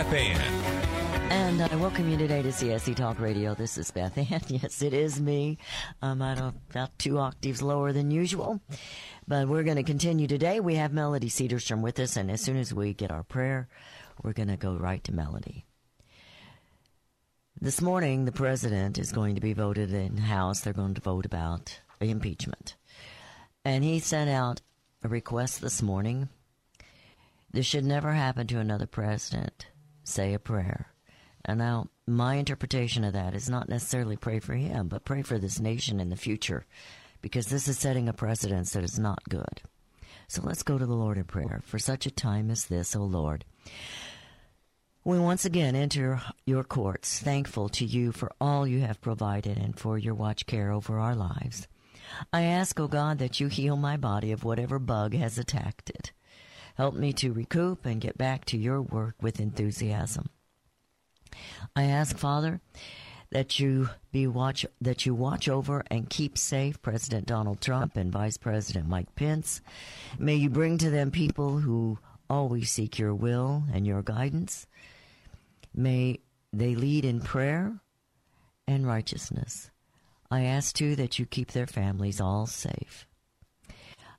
Beth Ann. And I welcome you today to CSC Talk Radio. This is Beth Ann. Yes, it is me. Um, I'm at about two octaves lower than usual. But we're going to continue today. We have Melody Cedarstrom with us, and as soon as we get our prayer, we're going to go right to Melody. This morning, the president is going to be voted in House. They're going to vote about impeachment. And he sent out a request this morning. This should never happen to another president. Say a prayer. And now, my interpretation of that is not necessarily pray for him, but pray for this nation in the future, because this is setting a precedence that is not good. So let's go to the Lord in prayer. For such a time as this, O Lord, we once again enter your courts, thankful to you for all you have provided and for your watch care over our lives. I ask, O God, that you heal my body of whatever bug has attacked it. Help me to recoup and get back to your work with enthusiasm. I ask, Father, that you be watch that you watch over and keep safe President Donald Trump and Vice President Mike Pence. May you bring to them people who always seek your will and your guidance. May they lead in prayer and righteousness. I ask too that you keep their families all safe.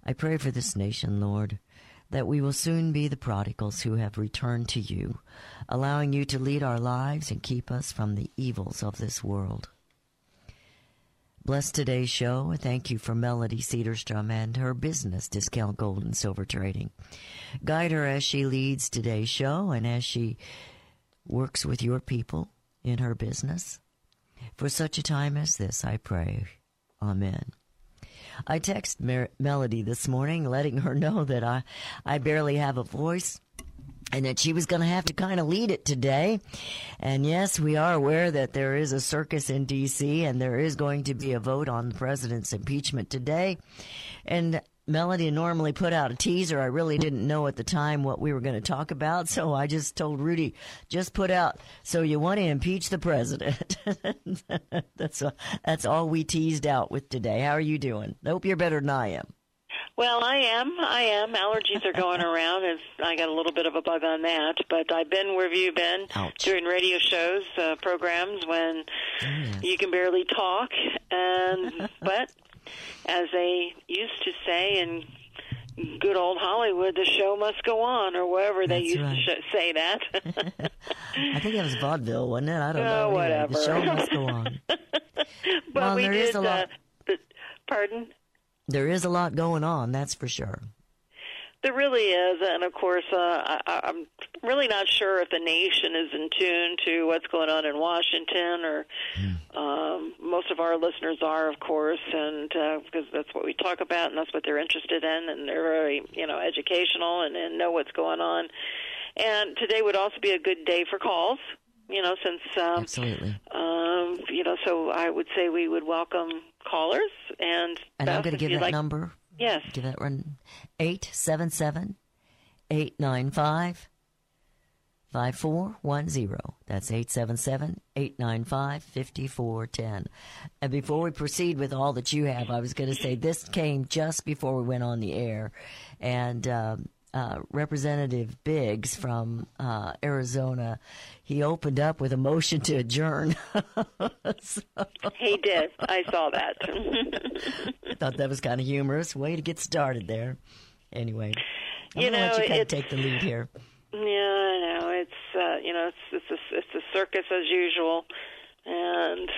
I pray for this nation, Lord, that we will soon be the prodigals who have returned to you, allowing you to lead our lives and keep us from the evils of this world. Bless today's show. Thank you for Melody Cedarstrom and her business, Discount Gold and Silver Trading. Guide her as she leads today's show and as she works with your people in her business. For such a time as this, I pray. Amen. I text Mer- Melody this morning, letting her know that I, I barely have a voice and that she was going to have to kind of lead it today. And yes, we are aware that there is a circus in D.C. and there is going to be a vote on the president's impeachment today. And Melody normally put out a teaser. I really didn't know at the time what we were going to talk about, so I just told Rudy, just put out, so you want to impeach the president. that's, a, that's all we teased out with today. How are you doing? I hope you're better than I am. Well, I am. I am. Allergies are going around. As I got a little bit of a bug on that, but I've been where have you been Ouch. doing radio shows, uh, programs when you can barely talk, and but as they used to say in good old Hollywood, the show must go on, or wherever they That's used right. to sh- say that. I think it was vaudeville, wasn't it? I don't Oh, know. Whatever. The show must go on. but Well, we there did. is a lot- Uh, the, pardon. There is a lot going on, that's for sure. There really is, and of course, uh, I, I'm really not sure if the nation is in tune to what's going on in Washington, or um, most of our listeners are, of course, and uh, because that's what we talk about, and that's what they're interested in, and they're very, you know, educational and, and know what's going on. And today would also be a good day for calls, you know, since um, Absolutely. um, you know, so I would say we would welcome callers, and And I'm going to give that like- number. Yes. Give that one. 877 895 5410. That's 877 895 5410. And before we proceed with all that you have, I was going to say this came just before we went on the air. And, um, uh, Representative Biggs from uh, Arizona, he opened up with a motion to adjourn. So- He did. I saw that. I thought that was kind of humorous. Way to get started there. Anyway, I'm You gonna let know, you kind of take the lead here. Yeah, I know. It's uh, you know, it's it's a, it's a circus as usual, and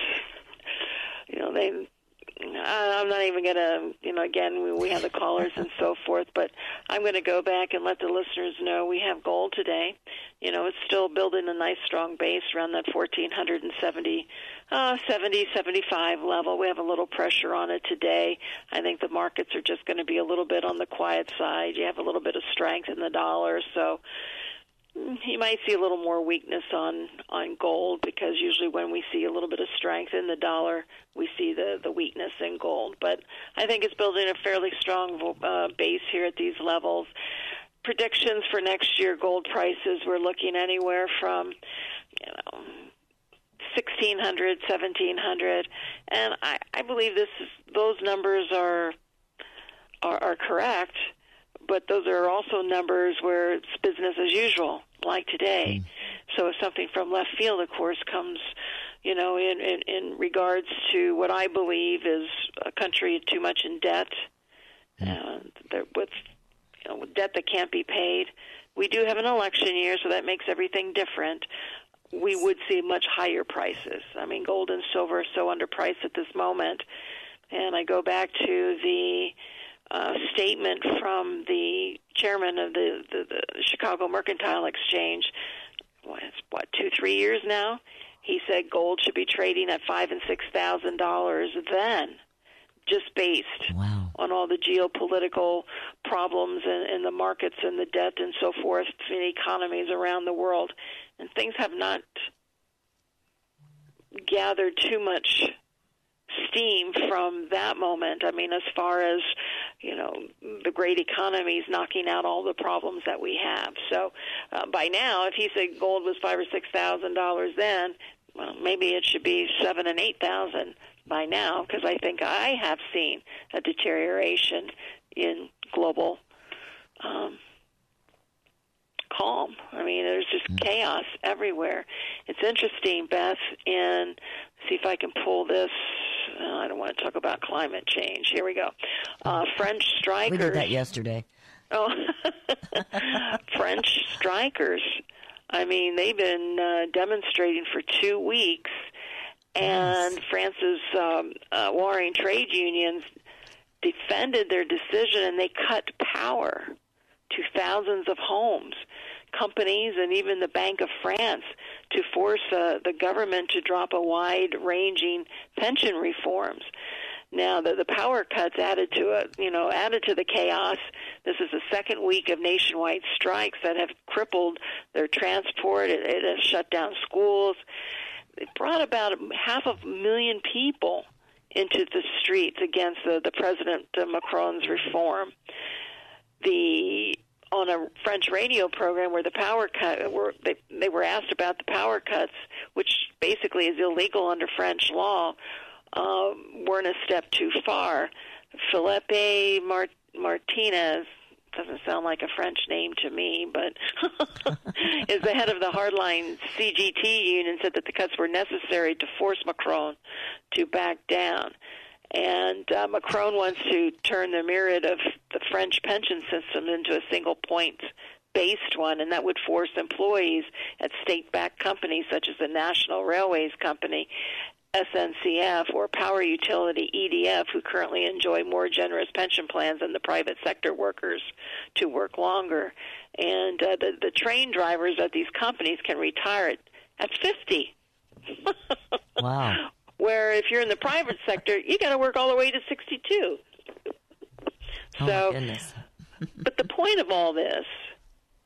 you know they. I- I'm not even gonna, you know, again we, we have the callers and so forth, but I'm going to go back and let the listeners know we have gold today. you know, it's still building a nice strong base around that 1470, uh, 70, 75 level. We have a little pressure on it today. I think the markets are just going to be a little bit on the quiet side. You have a little bit of strength in the dollar, so you might see a little more weakness on on gold because usually when we see a little bit of strength in the dollar, we see the the weakness in gold. But I think it's building a fairly strong uh, base here at these levels. Predictions for next year gold prices we're looking anywhere from you know 1600 1700 and i i believe this is, those numbers are, are are correct but those are also numbers where it's business as usual like today so if something from left field of course comes you know in in, in regards to what i believe is a country too much in debt uh, with you know, with debt that can't be paid. We do have an election year, so that makes everything different. We would see much higher prices. I mean, gold and silver are so underpriced at this moment. And I go back to the uh, statement from the chairman of the, the, the Chicago Mercantile Exchange. What, it's, what two, three years now? He said gold should be trading at five and six thousand dollars then, just based Wow. on all the geopolitical problems in, in the markets and the debt and so forth in economies around the world. And things have not gathered too much steam from that moment. I mean, as far as, you know, the great economies knocking out all the problems that we have. So uh, by now, if he said gold was five or six thousand dollars then, well, maybe it should be seven and eight thousand by now because I think I have seen a deterioration in global um, calm. I mean, there's just chaos everywhere. It's interesting, Beth. In see if I can pull this. Uh, I don't want to talk about climate change. Here we go. Uh, French strikers. We did that yesterday. Oh, French strikers. I mean, they've been uh, demonstrating for two weeks, and France's um, uh, warring trade unions defended their decision, and they cut power to thousands of homes, companies, and even the Bank of France to force uh, the government to drop a wide-ranging pension reforms. Now the the power cuts added to it, you know, added to the chaos. This is the second week of nationwide strikes that have crippled their transport. It, it has shut down schools. It brought about half a million people into the streets against the, the President Macron's reform. The on a French radio program where the power cut were they they were asked about the power cuts, which basically is illegal under French law, um, weren't a step too far. Felipe Mart- Martinez doesn't sound like a French name to me, but is the head of the hardline CGT union said that the cuts were necessary to force Macron to back down. And uh, Macron wants to turn the myriad of the French pension system into a single point based one, and that would force employees at state backed companies such as the National Railways Company SNCF or power utility EDF, who currently enjoy more generous pension plans than the private sector workers, to work longer. And uh, the, the train drivers at these companies can retire at, at 50. Wow. Where if you're in the private sector, you got to work all the way to 62. Oh, so, my goodness. but the point of all this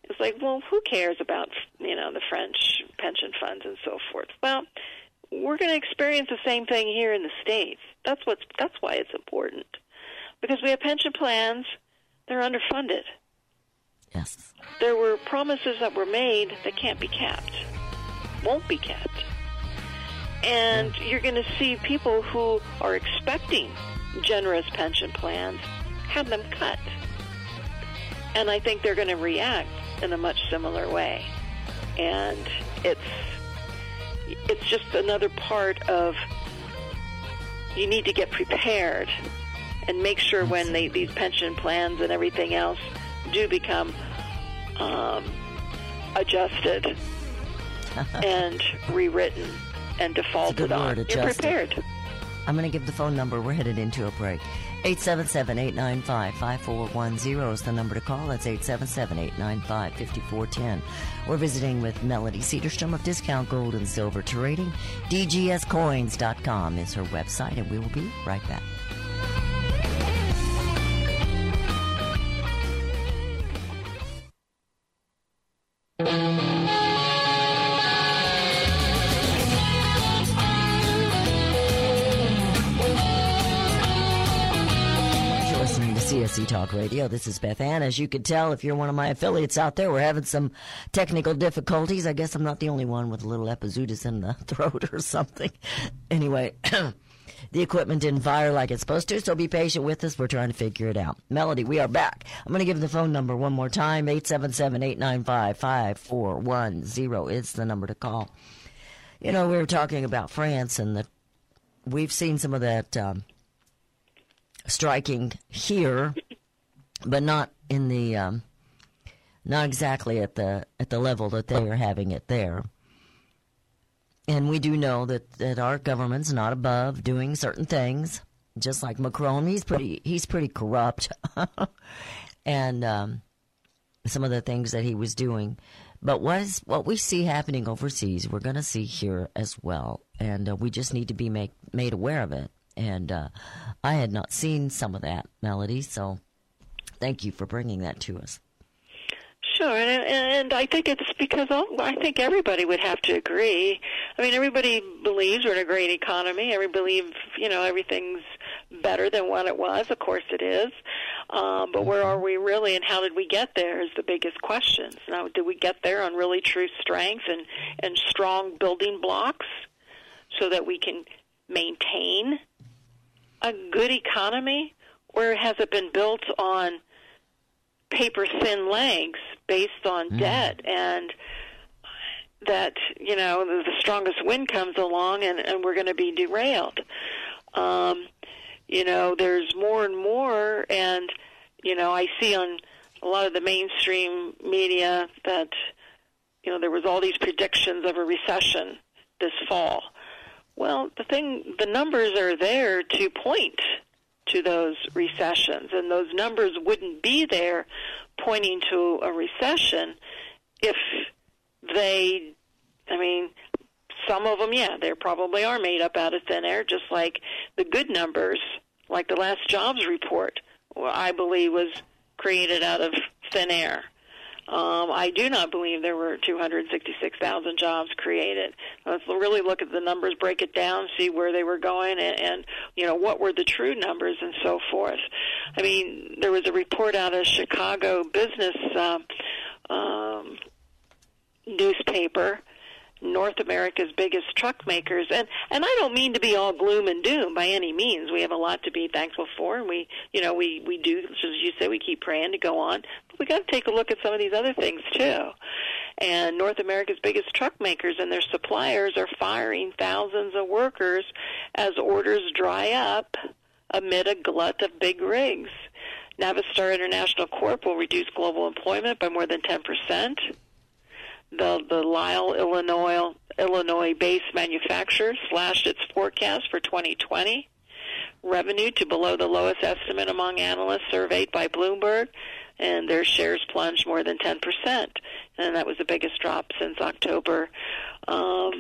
is like, well, who cares about you know the French pension funds and so forth? Well, we're going to experience the same thing here in the states. That's what's that's why it's important because we have pension plans. They're underfunded. Yes. There were promises that were made that can't be kept, won't be kept. And you're going to see people who are expecting generous pension plans have them cut. And I think they're going to react in a much similar way. And it's it's just another part of you need to get prepared and make sure when they, these pension plans and everything else do become um, adjusted and rewritten and defaulted on. word, You're prepared. I'm going to give the phone number. We're headed into a break. 877-895-5410 is the number to call. That's 877-895-5410. We're visiting with Melody Cedarstrom of Discount Gold and Silver Trading. DGScoins.com is her website, and we will be right back. Talk Radio. This is Beth Ann. As you could tell, if you're one of my affiliates out there, we're having some technical difficulties. I guess I'm not the only one with a little epizootis in the throat or something. Anyway, the equipment didn't fire like it's supposed to, so be patient with us. We're trying to figure it out. Melody, we are back. I'm going to give the phone number one more time 877 895 5410 is the number to call. You know, we were talking about France and the we've seen some of that. Um, striking here, but not in the um, not exactly at the at the level that they are having it there. And we do know that, that our government's not above doing certain things. Just like Macron, he's pretty he's pretty corrupt, and um, some of the things that he was doing. But what is what we see happening overseas, we're going to see here as well, and uh, we just need to be make, made aware of it. And uh, I had not seen some of that, Melody. So thank you for bringing that to us. Sure, and, and I think it's because I think everybody would have to agree. I mean, everybody believes we're in a great economy. Everybody believes, you know, everything's better than what it was. Of course, it is. Um, but where are we really, and how did we get there? Is the biggest question. Now, did we get there on really true strength and and strong building blocks, so that we can maintain a good economy, or has it been built on paper thin legs based on debt and that you know the, the strongest wind comes along and, and we're going to be derailed. Um you know there's more and more and you know i see on a lot of the mainstream media that you know there was all these predictions of a recession this fall. Well the thing the numbers are there to point to those recessions. And those numbers wouldn't be there pointing to a recession if they i mean some of them yeah they probably are made up out of thin air just like the good numbers like the last jobs report i believe was created out of thin air um, I do not believe there were 266,000 jobs created. Let's really look at the numbers, break it down, see where they were going, and, and you know what were the true numbers, and so forth. I mean, there was a report out of Chicago Business um, um, newspaper. North America's biggest truck makers, and and I don't mean to be all gloom and doom by any means. We have a lot to be thankful for, and we, you know, we we do, as you say, we keep praying to go on. But we got to take a look at some of these other things too. And North America's biggest truck makers and their suppliers are firing thousands of workers as orders dry up amid a glut of big rigs. Navistar International Corp will reduce global employment by more than 10 percent the the Lisle, Illinois Illinois-based manufacturer slashed its forecast for 2020 revenue to below the lowest estimate among analysts surveyed by Bloomberg, and their shares plunged more than 10 percent, and that was the biggest drop since October. Um,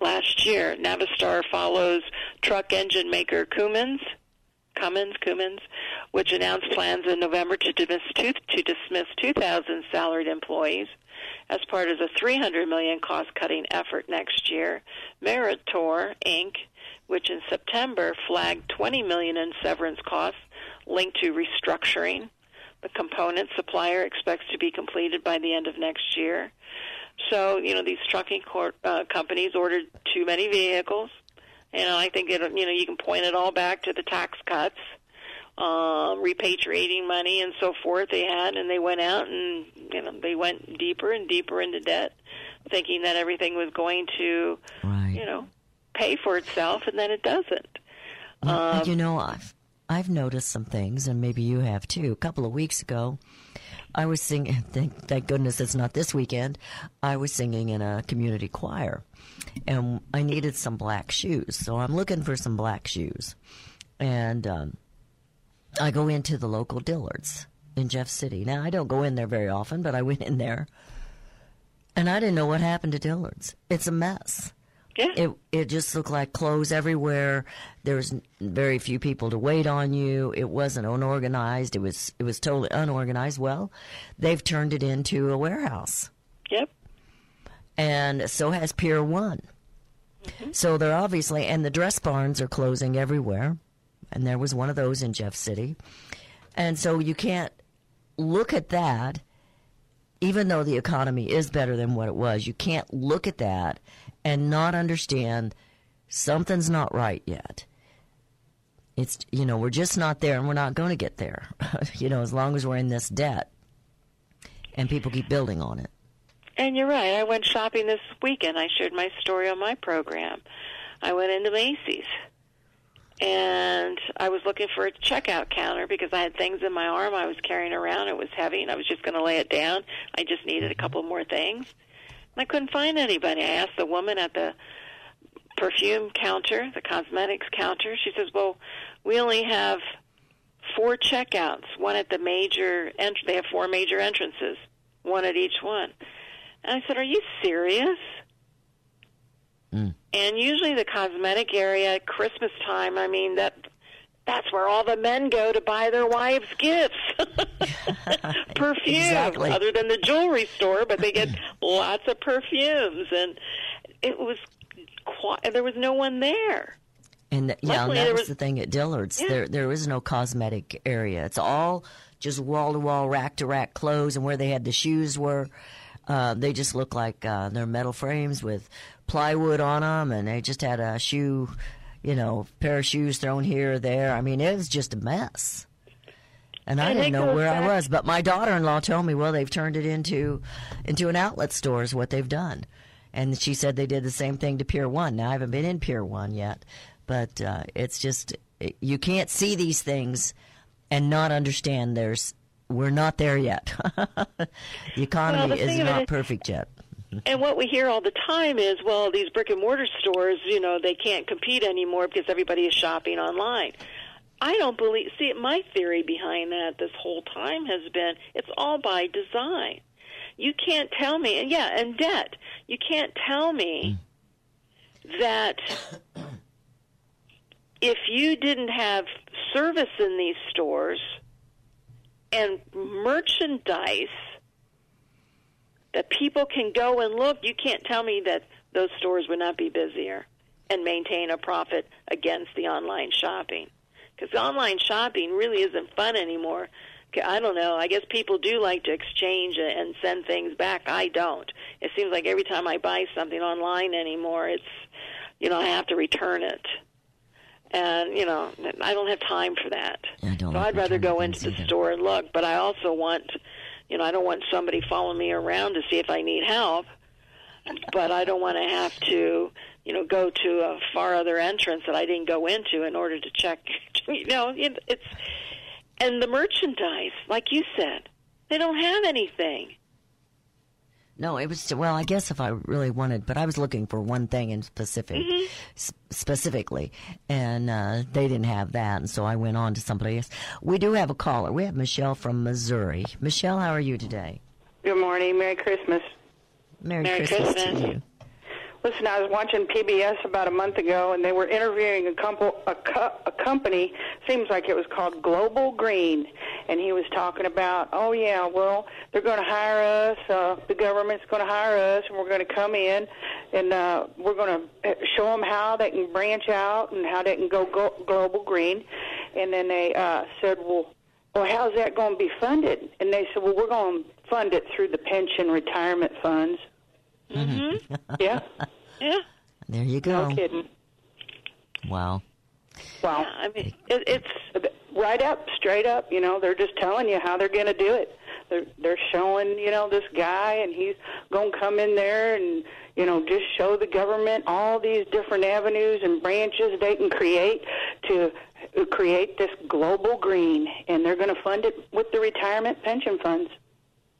last year, Navistar follows truck engine maker Cummins, Cummins, Cummins, which announced plans in November to dismiss, to dismiss 2,000 salaried employees as part of the 300 million cost-cutting effort next year. Meritor Inc., which in September flagged 20 million in severance costs linked to restructuring. The component supplier expects to be completed by the end of next year. So, you know, these trucking cor- uh, companies ordered too many vehicles. And I think it, you know you can point it all back to the tax cuts, uh, repatriating money and so forth they had, and they went out and you know they went deeper and deeper into debt, thinking that everything was going to Right. you know pay for itself, and then it doesn't. Well, Um, you know, I've I've noticed some things, and maybe you have too. A couple of weeks ago, I was singing. Thank, thank goodness it's not this weekend. I was singing in a community choir, and I needed some black shoes. So I'm looking for some black shoes, and um, I go into the local Dillard's in Jeff City. Now I don't go in there very often, but I went in there, and I didn't know what happened to Dillard's. It's a mess. Yeah. It it just looked like clothes everywhere. There was very few people to wait on you. It wasn't unorganized. It was it was totally unorganized. Well, they've turned it into a warehouse, Yep. and so has Pier One. Mm-hmm. So they're obviously and the dress barns are closing everywhere, and there was one of those in Jeff City, and so you can't look at that. Even though the economy is better than what it was, you can't look at that and not understand something's not right yet. It's, you know, we're just not there and we're not going to get there, you know, as long as we're in this debt and people keep building on it. And you're right. I went shopping this weekend. I shared my story on my program. I went into Macy's and I was looking for a checkout counter because I had things in my arm I was carrying around. It was heavy and I was just going to lay it down. I just needed a mm-hmm. couple more things. And I couldn't find anybody. I asked the woman at the perfume counter, the cosmetics counter. She says, "Well, we only have four checkouts. One at the major ent- they have four major entrances, one at each one." And I said, "Are you serious?" Mm. And usually the cosmetic area at Christmas time, I mean that that's where all the men go to buy their wives gifts. Perfume, Exactly. other than the jewelry store, but they get lots of perfumes and it was qui- there was no one there. And th- yeah, and that was was- the thing at Dillard's. Yeah. There, there is no cosmetic area. It's all just wall to wall, rack to rack clothes, and where they had the shoes were, uh, they just look like uh, they're metal frames with plywood on them, and they just had a shoe, you know, pair of shoes thrown here or there. I mean, it was just a mess. And I And didn't know where I was, but my daughter-in-law told me, well, they've turned it into into an outlet store is what they've done. And she said they did the same thing to Pier 1. Now I haven't been in Pier 1 yet, but uh, it's just you can't see these things and not understand there's we're not there yet. the economy the is thing of it not is- perfect yet. And what we hear all the time is, well, these brick and mortar stores, you know, they can't compete anymore because everybody is shopping online. I don't believe. See, my theory behind that this whole time has been it's all by design. You can't tell me, and yeah, and debt. You can't tell me that if you didn't have service in these stores and merchandise that people can go and look, you can't tell me that those stores would not be busier and maintain a profit against the online shopping. Because online shopping really isn't fun anymore. I don't know. I guess people do like to exchange and send things back. I don't. It seems like every time I buy something online anymore, it's, you know, I have to return it. And, you know, I don't have time for that. Yeah, I don't so like I'd rather go into the either. store and look, but I also want, you know, I don't want somebody following me around to see if I need help. But I don't want to have to, you know, go to a far other entrance that I didn't go into in order to check. You know, it, it's and the merchandise, like you said, they don't have anything. No, it was well. I guess if I really wanted, but I was looking for one thing in specific, s- specifically, and uh, they didn't have that, and so I went on to somebody else. We do have a caller. We have Michelle from Missouri. Michelle, how are you today? Good morning. Merry Christmas. Merry, Merry Christmas, Christmas. to you. Listen, I was watching PBS about a month ago, and they were interviewing a, compo- a, co- a company. Seems like it was called Global Green, and he was talking about, oh yeah, well they're going to hire us. Uh, the government's going to hire us, and we're going to come in, and uh, we're going to show them how they can branch out and how they can go, go global green. And then they uh, said, well, well, how's that going to be funded? And they said, well, we're going to fund it through the pension retirement funds. Mm-hmm. yeah. Yeah, There you go. No kidding. Wow. Wow. yeah. I mean, it, it's Right up, straight up. You know, they're just telling you how they're going to do it. They're they're showing you know this guy, and he's going to come in there and you know just show the government all these different avenues and branches they can create to uh, create this global green, and they're going to fund it with the retirement pension funds.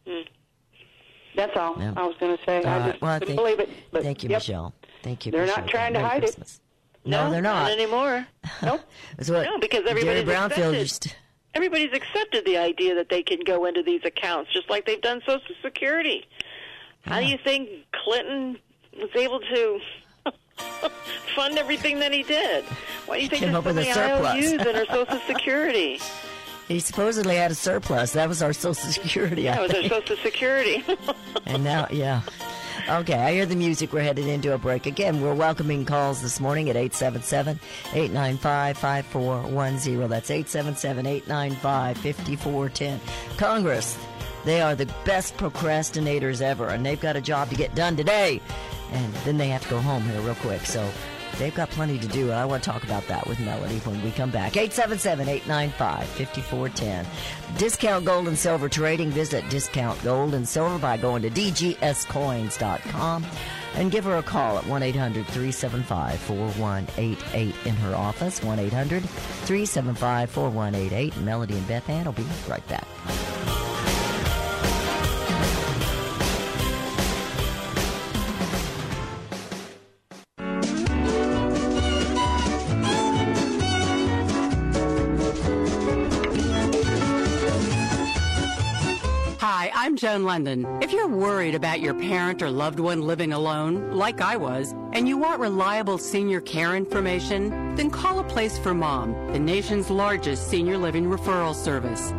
Hmm. That's all. I was going to say. All I just Well, couldn't thank- believe it. But Thank you, yep. Michelle. Thank you. They're not trying that. to Merry hide it. Christmas. No, they're not. Not anymore. Nope. What No, because Jerry everybody's Brownfield accepted. used. Everybody's accepted the idea that they can go into these accounts, just like they've done Social Security. How do you think Clinton was able to fund everything that he did? Why do you think there's so many. IOUs in our Social Security? He supposedly had a surplus. That was our Social Security. That I was our. Social Security. And now, yeah. Okay, I hear the music. We're headed into a break. Again, we're welcoming calls this morning at 877 895 5410. That's 877 895 5410. Congress, they are the best procrastinators ever, and they've got a job to get done today. And then they have to go home here real quick. So they've got plenty to do, and I want to talk about that with Melody when we come back. 877 895 5410. Discount Gold and Silver Trading. Visit Discount Gold and Silver by going to DGSCoins.com and give her a call at 1 800 375 4188 in her office. 1 800 375 4188. Melody and Beth Ann will be right back. London. If you're worried about your parent or loved one living alone, like I was, and you want reliable senior care information, then call a place for mom, the nation's largest senior living referral service.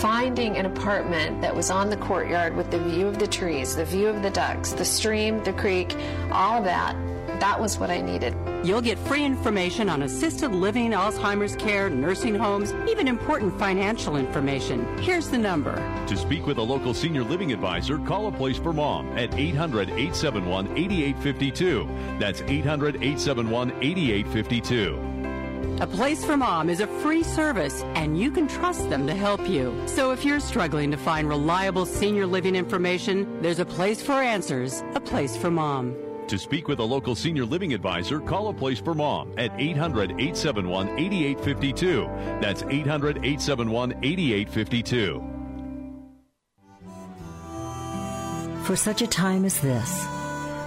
finding an apartment that was on the courtyard with the view of the trees, the view of the ducks, the stream, the creek, all of that, that was what I needed. You'll get free information on assisted living, Alzheimer's care, nursing homes, even important financial information. Here's the number. To speak with a local senior living advisor, call a place for mom at 800 871 8852. That's 800 871 8852. A Place for Mom is a free service, and you can trust them to help you. So if you're struggling to find reliable senior living information, there's a place for answers, a place for mom. To speak with a local senior living advisor, call a place for mom at 800 871 8852. That's 800 871 8852. For such a time as this,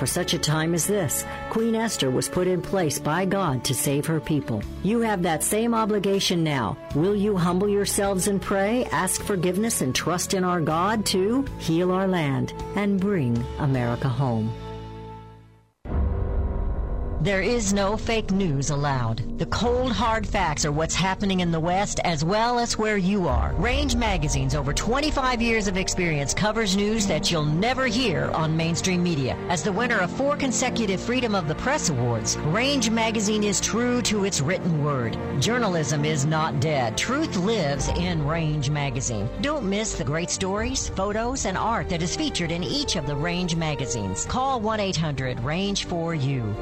For such a time as this, Queen Esther was put in place by God to save her people. You have that same obligation now. Will you humble yourselves and pray, ask forgiveness, and trust in our God to heal our land and bring America home? There is no fake news allowed. The cold, hard facts are what's happening in the West as well as where you are. Range Magazine's over 25 years of experience covers news that you'll never hear on mainstream media. As the winner of four consecutive Freedom of the Press Awards, Range Magazine is true to its written word. Journalism is not dead. Truth lives in Range Magazine. Don't miss the great stories, photos, and art that is featured in each of the Range magazines. Call 1 800 Range for You.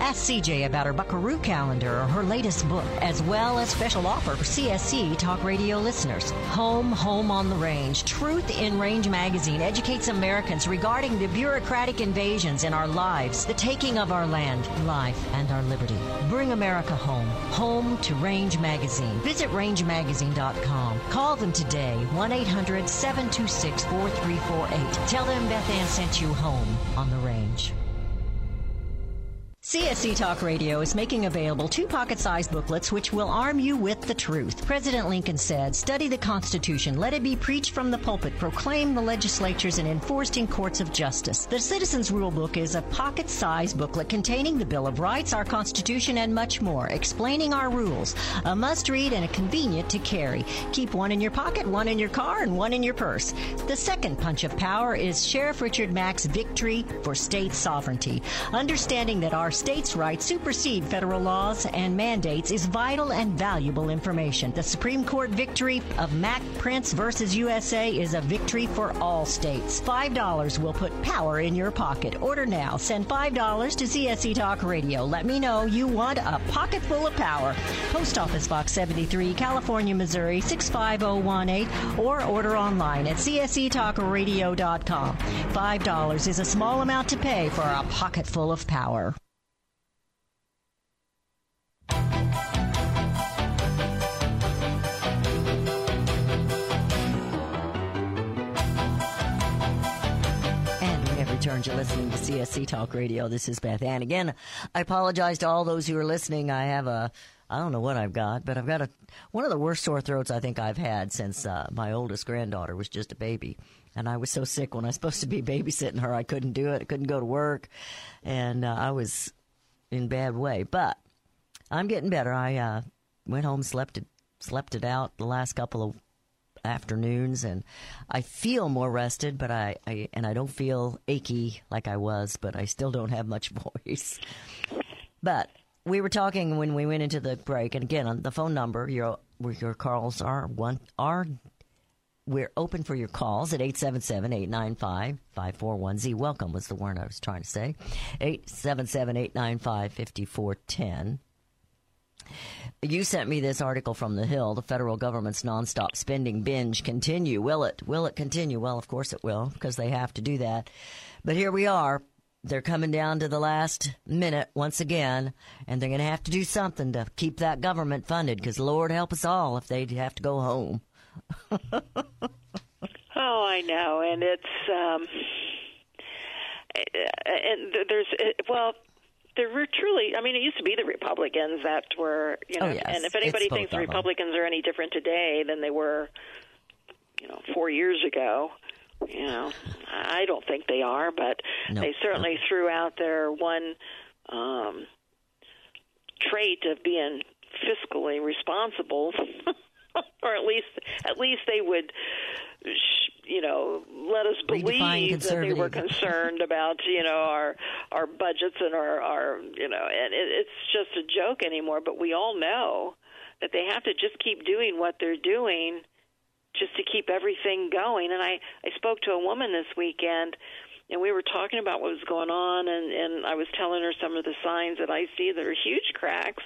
About her Buckaroo calendar or her latest book, as well as special offer for CSC Talk Radio listeners. Home, Home on the Range. Truth in Range magazine educates Americans regarding the bureaucratic invasions in our lives, the taking of our land, life, and our liberty. Bring America home. Home to Range Magazine. Visit rangemagazine.com. Call them today, 1 800 726 4348. Tell them Beth Ann sent you home on the range. CSC Talk Radio is making available two pocket sized booklets which will arm you with the truth. President Lincoln said, Study the Constitution, let it be preached from the pulpit, proclaimed the legislatures, and enforced in courts of justice. The Citizens Rule Book is a pocket sized booklet containing the Bill of Rights, our Constitution, and much more, explaining our rules. A must read and a convenient to carry. Keep one in your pocket, one in your car, and one in your purse. The second punch of power is Sheriff Richard Mack's Victory for State Sovereignty. Understanding that our states' rights supersede federal laws and mandates is vital and valuable information. The Supreme Court victory of Mack Printz versus USA is a victory for all states. $5 will put power in your pocket. Order now. Send $5 to CSC Talk Radio. Let me know you want a pocket full of power. Post Office Box 73, California, Missouri 65018 or order online at csctalkradio.com. $5 is a small amount to pay for a pocket full of power. Returned. You're listening to CSC Talk Radio. This is Beth Ann. Again, I apologize to all those who are listening. I have a, I don't know what I've got, but I've got a, one of the worst sore throats I think I've had since uh, my oldest granddaughter was just a baby. And I was so sick when I was supposed to be babysitting her, I couldn't do it. I couldn't go to work. And uh, I was in bad way. But I'm getting better. I uh, went home, slept it, slept it out the last couple of afternoons and I feel more rested but I, I and I don't feel achy like I was but I still don't have much voice. But we were talking when we went into the break and again on the phone number your your calls are one are we're open for your calls at 877-895-5410 welcome was the word I was trying to say. 877-895-5410 you sent me this article from the Hill. The federal government's nonstop spending binge continue. Will it? Will it continue? Well, of course it will, because they have to do that. But here we are. They're coming down to the last minute once again, and they're going to have to do something to keep that government funded. Because Lord help us all if they have to go home. Oh, I know, and it's um, eh, eh, and there's eh, well, there were truly. I mean, it used to be the Republicans that were, you know, Oh, yes. and if anybody both thinks the. Republicans are any different today than they were, you know, four years ago, you know, I don't think they are, but No. they certainly threw out their one um, trait of being fiscally responsible, or at least at least they would, you know, let us believe that they were concerned about you know our our budgets and our our you know, and it, it's just a joke anymore. But we all know that they have to just keep doing what they're doing just to keep everything going. And I I spoke to a woman this weekend and we were talking about what was going on and and I was telling her some of the signs that I see that are huge cracks.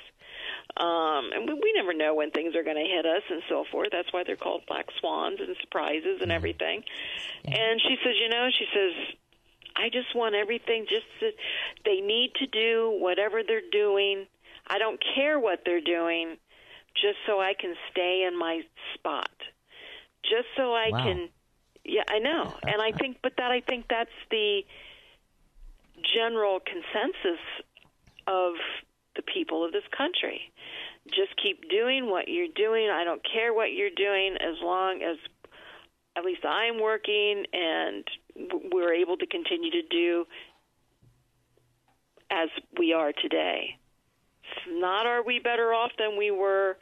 Um and we, we never know when things are going to hit us and so forth. That's why they're called black swans and surprises and everything. And she says, you know, she says I just want everything just to, they need to do whatever they're doing. I don't care what they're doing just so I can stay in my spot. Just so I Wow. can yeah, I know. And I think but that I think that's the general consensus of the people of this country. Just keep doing what you're doing. I don't care what you're doing as long as at least I'm working and we're able to continue to do as we are today. It's not are we better off than we were,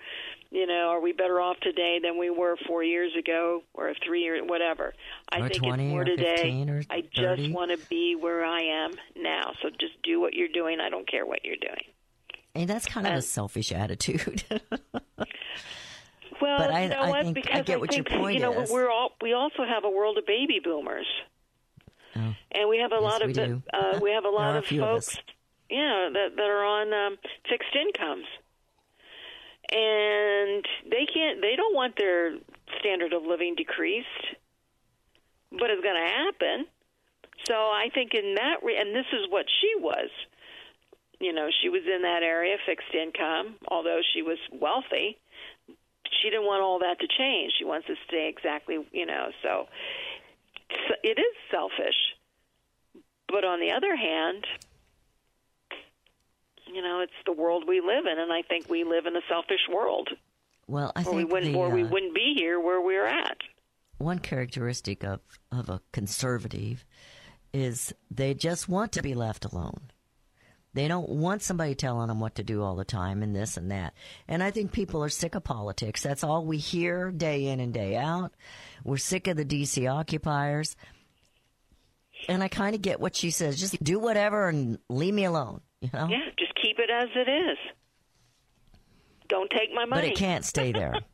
you know, are we better off today than we were 4 years ago or 3 years whatever. I Or think 20 it's more or today. I just want to be where I am now. So just do what you're doing. I don't care what you're doing. And that's kind of a selfish attitude. Well, But I- you know I what? think- I because get what your point you know, is. we're all we also have a world of baby boomers, Oh, and we have a Yes, lot of we the, uh, we have a lot of of folks, us. yeah, that that are on um, fixed incomes, and they can't. They don't want their standard of living decreased, but it's going to happen. So I think in that, re- and this is what she was. You know, she was in that area, fixed income, although she was wealthy she didn't want all that to change. She wants to stay exactly, you know. So, so it is selfish. But on the other hand, you know, it's the world we live in, and I think we live in a selfish world, well, I or we think wouldn't, the, or we uh, wouldn't be here where we're at. one characteristic of, of a conservative is they just want to be left alone. They don't want somebody telling them what to do all the time and this and that. And I think people are sick of politics. That's all we hear day in and day out. We're sick of the DC occupiers. And I kind of get what she says. Just do whatever and leave me alone. You know, Yeah, just keep it as it is. Don't take my money. but it can't stay there.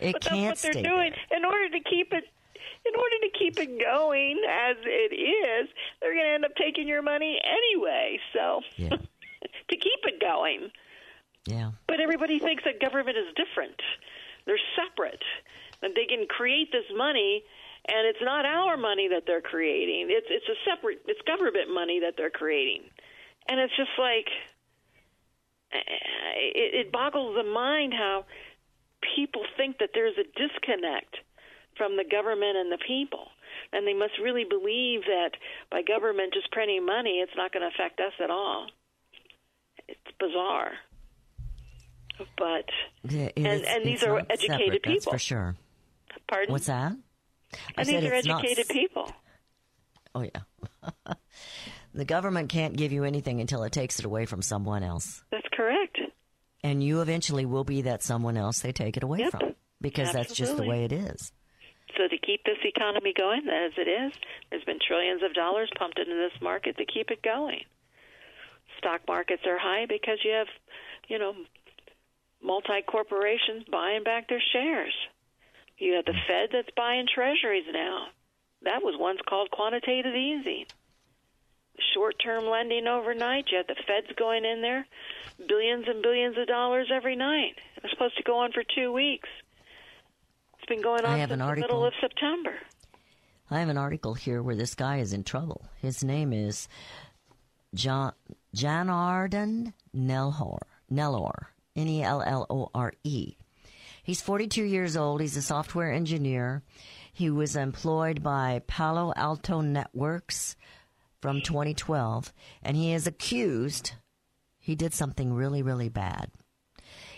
It but can't that's what stay they're doing. In order to keep it, in order to keep it going as it is, they're going to end up taking your money anyway. So Yeah. to keep it going. Yeah. But everybody thinks that government is different. They're separate. That they can create this money and it's not our money that they're creating. It's it's a separate it's government money that they're creating. And it's just like eh, it, it boggles the mind how people think that there's a disconnect from the government and the people. And they must really believe that by government just printing money, it's not going to affect us at all. It's bizarre. But Yeah, it and is- and these are educated separate, people. That's for sure. Pardon? What's that? I And said these are it's not educated people. Oh yeah. the government can't give you anything until it takes it away from someone else. That's correct. And you eventually will be that someone else they take it away Yep. from. Because that's just the way it is. Keep this economy going as it is, there's been trillions of dollars pumped into this market to keep it going. Stock markets are high because you have, you know, multi corporations buying back their shares. You have the Fed that's buying treasuries now. That was once called quantitative easing. Short term lending overnight. You have the Feds going in there, billions and billions of dollars every night. They're supposed to go on for two weeks. It's been going on I have since an the article. middle of September. I have an article here where this guy is in trouble. His name is John Janardan Nelhor. Nellor. N E L L O R E. He's 42 years old. He's a software engineer. He was employed by Palo Alto Networks from 2012, and he is accused he did something really, really bad.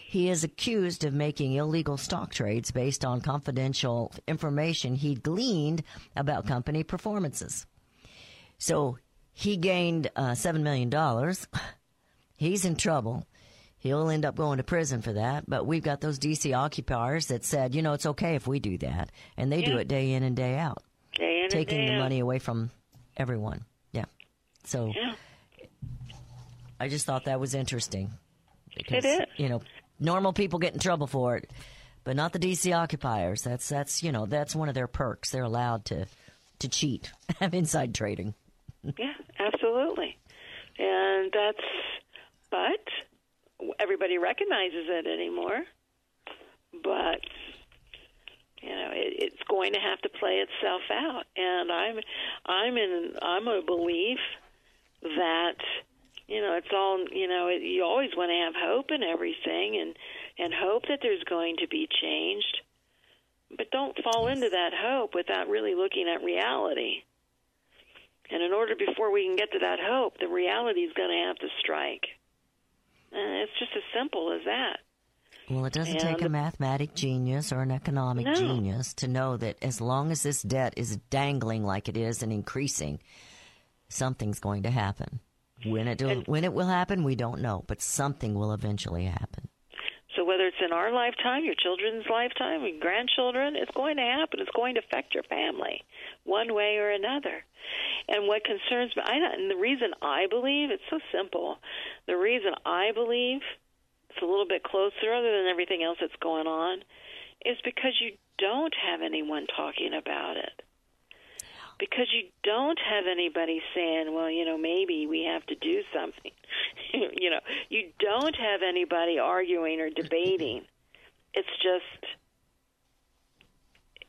He is accused of making illegal stock trades based on confidential information he gleaned about company performances. So he gained uh, $7 million. He's in trouble. He'll end up going to prison for that. But we've got those DC occupiers that said, you know, it's okay if we do that. And they do it day in and day out, Day taking day the out. money away from everyone. Yeah. So Yeah. I just thought that was interesting. Because, It is. You know, normal people get in trouble for it, but not the DC occupiers. That's that's you know that's one of their perks. They're allowed to to cheat, have inside trading. Yeah, absolutely. And that's, but everybody recognizes it anymore. But you know, it, it's going to have to play itself out. And I'm, I'm in, I'm a belief that you know it's all you know. It, you always want to have hope in everything, and and hope that there's going to be changed. But don't fall into that hope without really looking at reality. And in order before we can get to that hope, the reality is going to have to strike. And it's just as simple as that. Well, it doesn't take a And- mathematic genius or an economic No. genius to know that as long as this debt is dangling like it is and increasing, something's going to happen. When it do, when it will happen, we don't know, but something will eventually happen. So whether it's in our lifetime, your children's lifetime, your grandchildren, it's going to happen. It's going to affect your family one way or another. And what concerns me, I, and the reason I believe, it's so simple. The reason I believe it's a little bit closer, other than everything else that's going on, is because you don't have anyone talking about it. Because you don't have anybody saying, well, you know, maybe we have to do something. you know, you don't have anybody arguing or debating. It's just,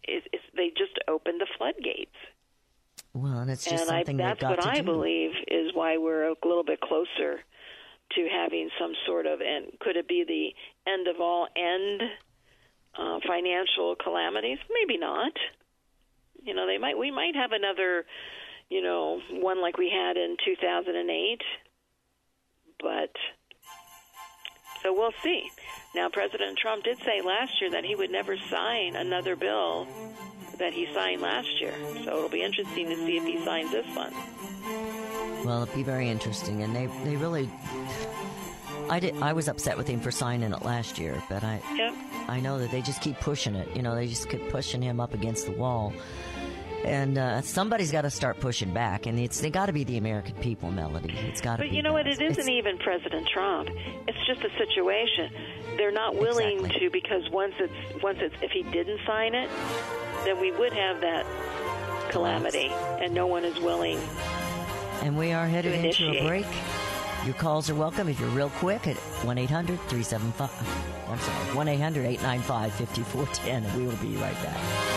it's, it's, they just opened the floodgates. Well, and it's just and I, something that's they've got what I do. believe is why we're a little bit closer to having some sort of, and could it be the end of all end uh, financial calamities? Maybe not. You know, they might. We might have another, you know, one like we had in 2008, but so we'll see. Now, President Trump did say last year that he would never sign another bill that he signed last year. So it'll be interesting to see if he signs this one. Well, it'll be very interesting, and they they really. I did. I was upset with him for signing it last year, but I Yep. I know that they just keep pushing it. You know, they just keep pushing him up against the wall. And uh, somebody's got to start pushing back, and it's they got to be the American people, Melody. It's got to But you know what? It isn't It's- even President Trump. It's just a situation. They're not willing Exactly. to because once it's once it's if he didn't sign it, then we would have that calamity, and no one is willing. And we are headed to into a break. Your calls are welcome if you're real quick at 1 800 375. I'm sorry, 1 800 895 5410, and we will be right back.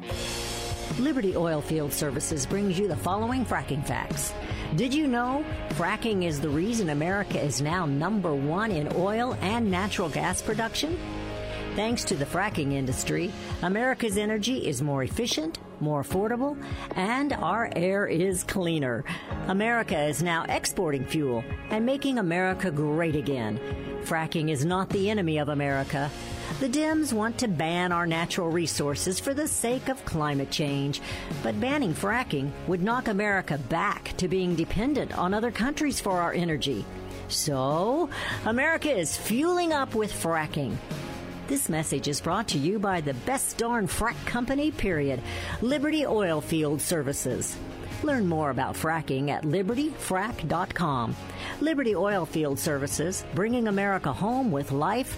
Liberty Oilfield Services brings you the following fracking facts. Did you know fracking is the reason America is now number one in oil and natural gas production? Thanks to the fracking industry, America's energy is more efficient, more affordable, and our air is cleaner. America is now exporting fuel and making America great again. Fracking is not the enemy of America. The Dems want to ban our natural resources for the sake of climate change, but banning fracking would knock America back to being dependent on other countries for our energy. So, America is fueling up with fracking. This message is brought to you by the best darn frack company, period. Liberty Oilfield Services. Learn more about fracking at libertyfrack.com. Liberty Oilfield Services, bringing America home with life,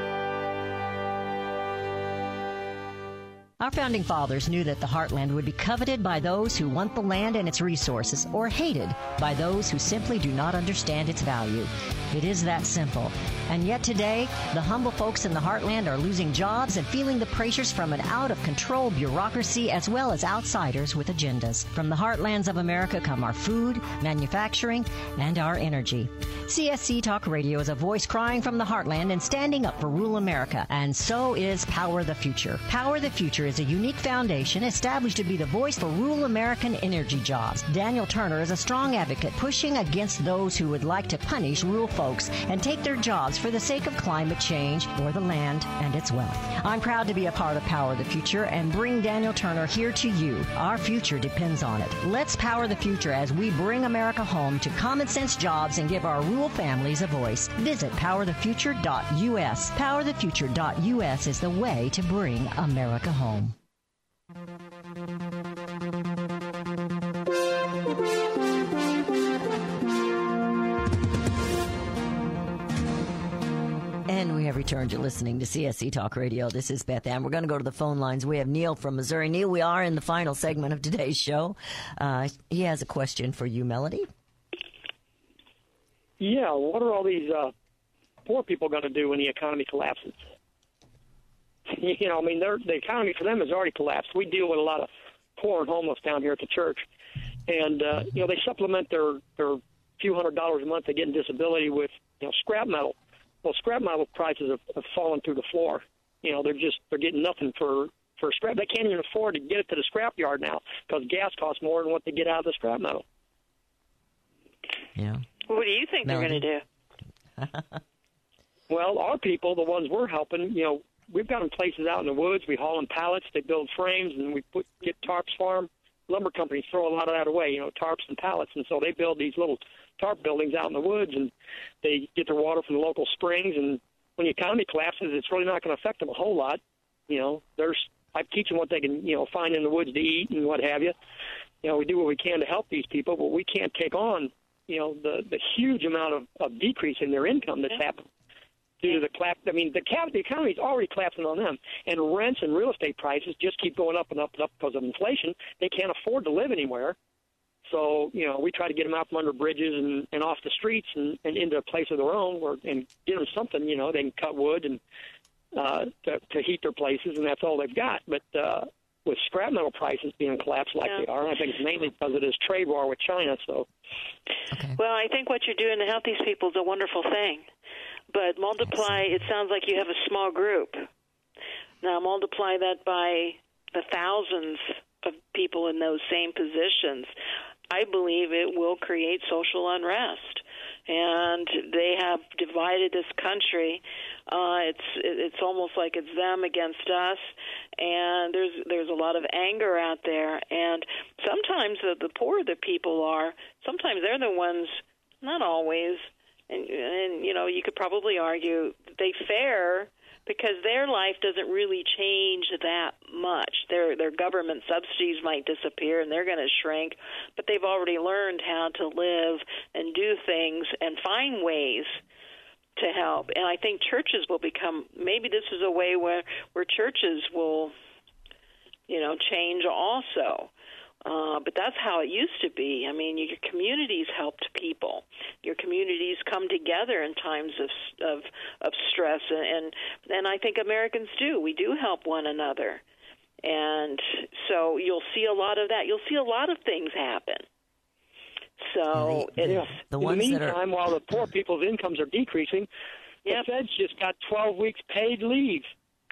Our founding fathers knew that the heartland would be coveted by those who want the land and its resources, or hated by those who simply do not understand its value. It is that simple. And yet today, the humble folks in the heartland are losing jobs and feeling the pressures from an out of control bureaucracy as well as outsiders with agendas. From the heartlands of America come our food, manufacturing, and our energy. CSC Talk Radio is a voice crying from the heartland and standing up for rural America. And so is Power the Future. Power the Future is a unique foundation established to be the voice for rural American energy jobs. Daniel Turner is a strong advocate pushing against those who would like to punish rural folks and take their jobs for the sake of climate change or the land and its wealth. I'm proud to be a part of Power the Future and bring Daniel Turner here to you. Our future depends on it. Let's power the future as we bring America home to common sense jobs and give our rural families a voice. Visit powerthefuture.us. Powerthefuture.us is the way to bring America home. Returned. You're listening to CSC Talk Radio. This is Beth Ann. We're going to go to the phone lines. We have Neil from Missouri. Neil, we are in the final segment of today's show. Uh, he has a question for you, Melody. Yeah, what are all these uh, poor people going to do when the economy collapses? you know, I mean, the economy for them has already collapsed. We deal with a lot of poor and homeless down here at the church, and uh, you know, they supplement their their few hundred dollars a month they get in disability with you know scrap metal. Well, scrap metal prices have, have fallen through the floor. You know, they're just they're getting nothing for for scrap. They can't even afford to get it to the scrap yard now because gas costs more than what they get out of the scrap metal. Yeah. What do you think they're going to do? Well, our people, the ones we're helping, you know, we've got them places out in the woods. We haul them pallets. They build frames, and we put get tarps for 'em. Lumber companies throw a lot of that away, you know, tarps and pallets, and so they build these little tarp buildings out in the woods, and they get their water from the local springs. And when the economy collapses, it's really not going to affect them a whole lot. You know, there's I teach them what they can, you know, find in the woods to eat and what have you. You know, we do what we can to help these people, but we can't take on, you know, the the huge amount of, of decrease in their income that's happened due to the clap. I mean, the, cap, the economy is already collapsing on them, and rents and real estate prices just keep going up and up and up because of inflation. They can't afford to live anywhere. So, you know, we try to get them out from under bridges and, and off the streets and, and into a place of their own where, and get them something, you know, they can cut wood and uh, to, to heat their places, and that's all they've got. But uh, with scrap metal prices being collapsed like they are, I think it's mainly because of this trade war with China. So, Well, I think what you're doing to help these people is a wonderful thing. But multiply, it sounds like you have a small group. Now multiply that by the thousands of people in those same positions. I believe it will create social unrest. And they have divided this country. Uh, it's it's almost like it's them against us, and there's there's a lot of anger out there. And sometimes the, the poorer the people are, sometimes they're the ones, not always, and and you know you could probably argue they fare because their life doesn't really change that much. Their their government subsidies might disappear and they're going to shrink, but they've already learned how to live and do things and find ways to help. And I think churches will become maybe this is a way where where churches will you know change also. Uh, but that's how it used to be. I mean, your communities helped people. Your communities come together in times of of, of stress, and and I think Americans do. We do help one another, and so you'll see a lot of that. You'll see a lot of things happen. So it's yeah. in the meantime, while the poor people's incomes are decreasing, the Fed's just got 12 weeks paid leave.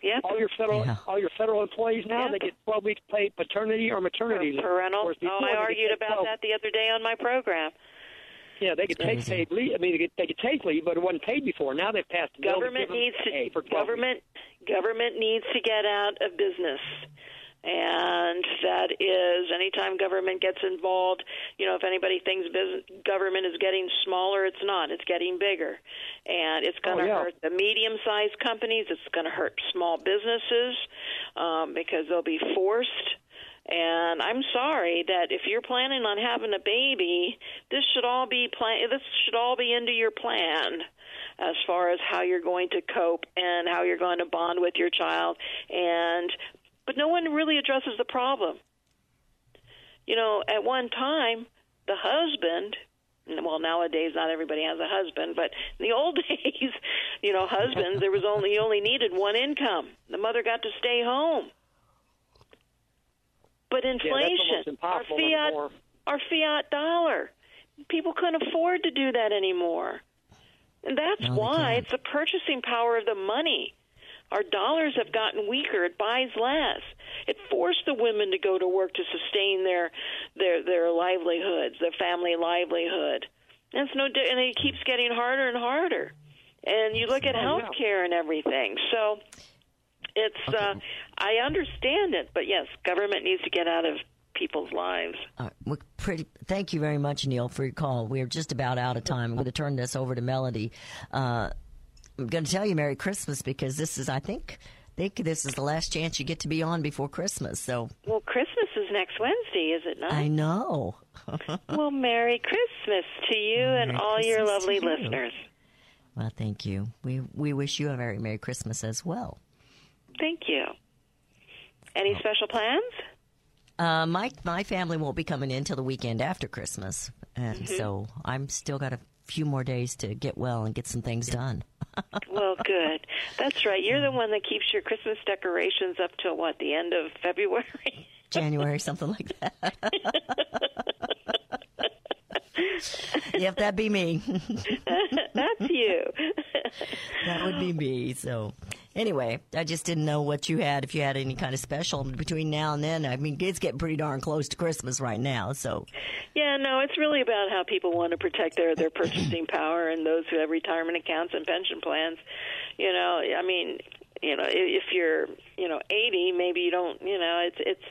Yep. All your federal all your federal employees now they get 12 weeks paid paternity or maternity leave. parental. Whereas Oh, I argued about 12 that the other day on my program. Yeah, they could take paid leave. I mean, they could, they could take leave, but it wasn't paid before. Now they've passed a bill to government give needs pay to for 12 government government needs to get out of business and that is anytime government gets involved you know if anybody thinks business, government is getting smaller it's not it's getting bigger and it's going to Oh, yeah. hurt the medium sized companies it's going to hurt small businesses um, because they'll be forced and I'm sorry that if you're planning on having a baby, this should all be plan. This should all be into your plan, as far as how you're going to cope and how you're going to bond with your child. And but no one really addresses the problem. You know, at one time, the husband. Well, nowadays not everybody has a husband, but in the old days, you know, husbands there was only you only needed one income. The mother got to stay home. But inflation, almost our fiat, anymore. our fiat dollar, people couldn't afford to do that anymore, and that's No, why it's the purchasing power of the money. Our dollars have gotten weaker. It buys less. It forced the women to go to work to sustain their their their livelihoods, their family livelihood. And it's no, di- and it keeps getting harder and harder. And you look at Oh, health care and everything. So it's uh, I understand it, but yes, government needs to get out of people's lives. Uh, we're pretty. Thank you very much, Neil, for your call. We're just about out of time. I'm going to turn this over to Melody. Uh, I'm going to tell you Merry Christmas because this is, I think, think this is the last chance you get to be on before Christmas. So Well, Christmas is next Wednesday, is it not? I know. well, Merry Christmas to you and all your Christmas to lovely listeners. well, thank you. We we wish you a very Merry Christmas as well. Thank you. Any special plans? Uh, my my family won't be coming in till the weekend after Christmas, and Mhm. so I'm still got a few more days to get well and get some things done. well, good. That's right. You're the one that keeps your Christmas decorations up till what the end of February. January, something like that. yep, that'd be me. That's you. that would be me. So, anyway, I just didn't know what you had. If you had any kind of special between now and then. I mean, it's getting pretty darn close to Christmas right now. So, Yeah, no, it's really about how people want to protect their their purchasing power and those who have retirement accounts and pension plans. You know, I mean, you know, if you're, you know, 80, maybe you don't, you know, it's it's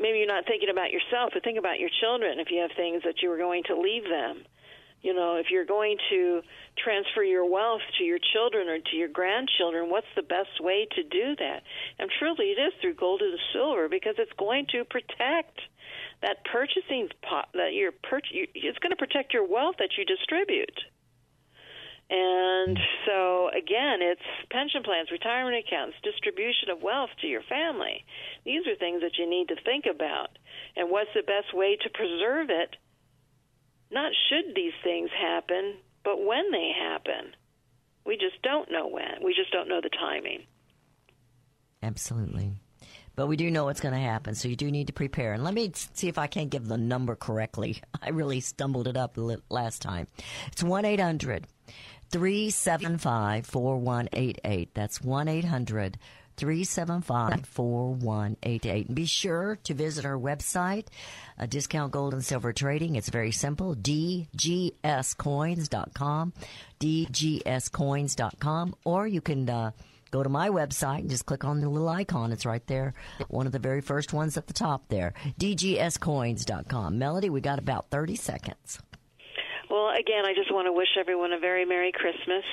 maybe you're not thinking about yourself, but think about your children if you have things that you were going to leave them. You know, if you're going to transfer your wealth to your children or to your grandchildren, what's the best way to do that? And truly, it is through gold and silver because it's going to protect that purchasing pot that you're you, it's going to protect your wealth that you distribute. And so again, it's pension plans, retirement accounts, distribution of wealth to your family. These are things that you need to think about. And what's the best way to preserve it? Not should these things happen, but when they happen. We just don't know when. We just don't know the timing. absolutely. But we do know what's going to happen, so you do need to prepare. And let me see if I can't give the number correctly. I really stumbled it up last time. It's 1 800 375 4188. That's 1 800 375 4188. And be sure to visit our website, uh, Discount Gold and Silver Trading. It's very simple dgscoins.com, dgscoins.com, or you can. Uh, Go to my website and just click on the little icon. It's right there. One of the very first ones at the top there. DGScoins.com. Melody, we got about 30 seconds. Well, again, I just want to wish everyone a very Merry Christmas,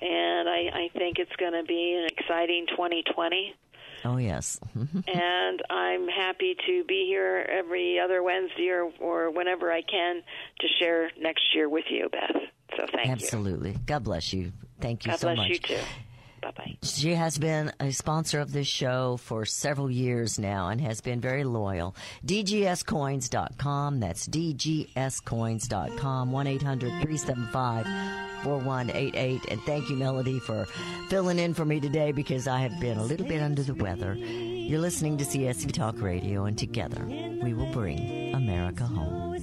and I, I think it's going to be an exciting 2020. Oh, yes. and I'm happy to be here every other Wednesday or, or whenever I can to share next year with you, Beth. So thank you. Absolutely. God bless you. Thank you. you God so much. God bless you too. Bye bye. She has been a sponsor of this show for several years now and has been very loyal. DGScoins.com. That's DGScoins.com. 1 800 375 4188. And thank you, Melody, for filling in for me today because I have been a little bit under the weather. You're listening to CSC Talk Radio, and together we will bring America home.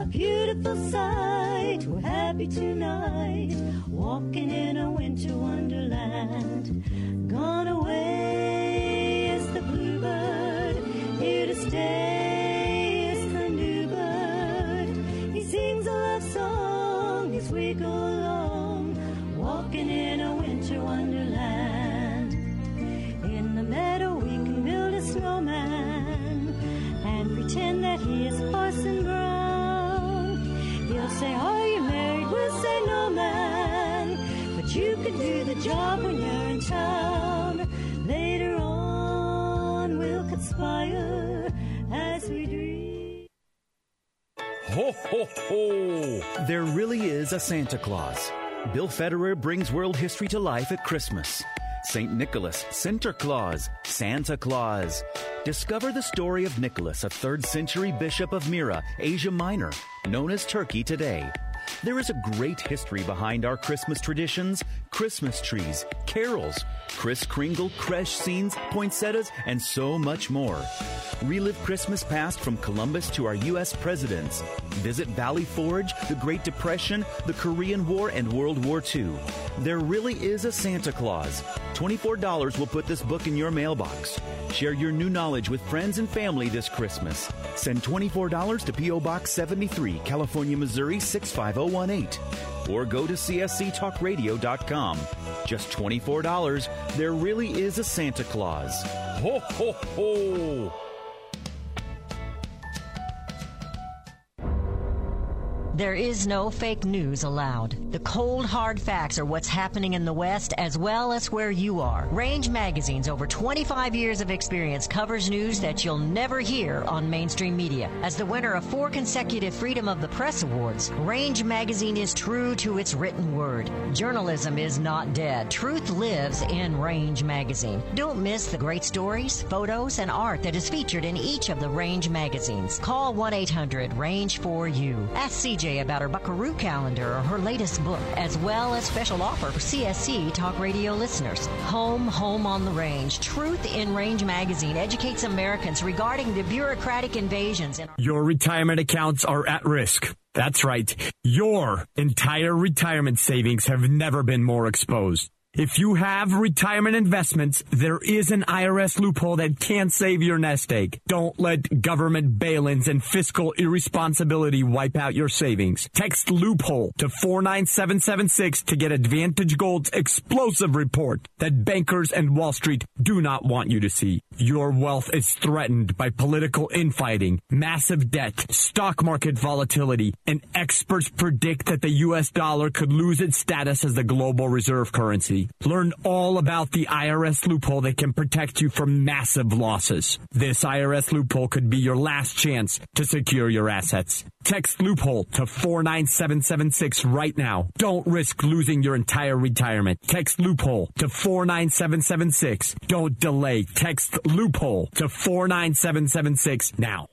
a beautiful sight. We're happy tonight, walking in a winter wonderland. Gone away is the bluebird, here to stay is the new bird. He sings a love song as we go along, walking in a winter wonderland. Is a Santa Claus. Bill Federer brings world history to life at Christmas. St. Nicholas, Santa Claus, Santa Claus. Discover the story of Nicholas, a 3rd century bishop of Myra, Asia Minor, known as Turkey today. There is a great history behind our Christmas traditions, Christmas trees, carols, Kris Kringle creche scenes, poinsettias, and so much more. Relive Christmas past from Columbus to our U.S. presidents. Visit Valley Forge, the Great Depression, the Korean War, and World War II. There really is a Santa Claus. $24 will put this book in your mailbox. Share your new knowledge with friends and family this Christmas. Send $24 to P.O. Box 73, California, Missouri 65018. Or go to csctalkradio.com. Just $24. There really is a Santa Claus. Ho, ho, ho! There is no fake news allowed. The cold, hard facts are what's happening in the West as well as where you are. Range Magazine's over 25 years of experience covers news that you'll never hear on mainstream media. As the winner of four consecutive Freedom of the Press Awards, Range Magazine is true to its written word. Journalism is not dead. Truth lives in Range Magazine. Don't miss the great stories, photos, and art that is featured in each of the Range magazines. Call 1 800 Range for You. Ask CJ about her Buckaroo calendar or her latest book, as well as special offer for CSC Talk Radio listeners. Home, Home on the Range. Truth in Range Magazine educates Americans regarding the bureaucratic invasions in Your retirement accounts are at risk. That's right. Your entire retirement savings have never been more exposed. If you have retirement investments, there is an IRS loophole that can save your nest egg. Don't let government bail-ins and fiscal irresponsibility wipe out your savings. Text loophole to 49776 to get Advantage Gold's explosive report that bankers and Wall Street do not want you to see. Your wealth is threatened by political infighting, massive debt, stock market volatility, and experts predict that the US dollar could lose its status as the global reserve currency. Learn all about the IRS loophole that can protect you from massive losses. This IRS loophole could be your last chance to secure your assets. Text loophole to 49776 right now. Don't risk losing your entire retirement. Text loophole to 49776. Don't delay. Text loophole to 49776 now.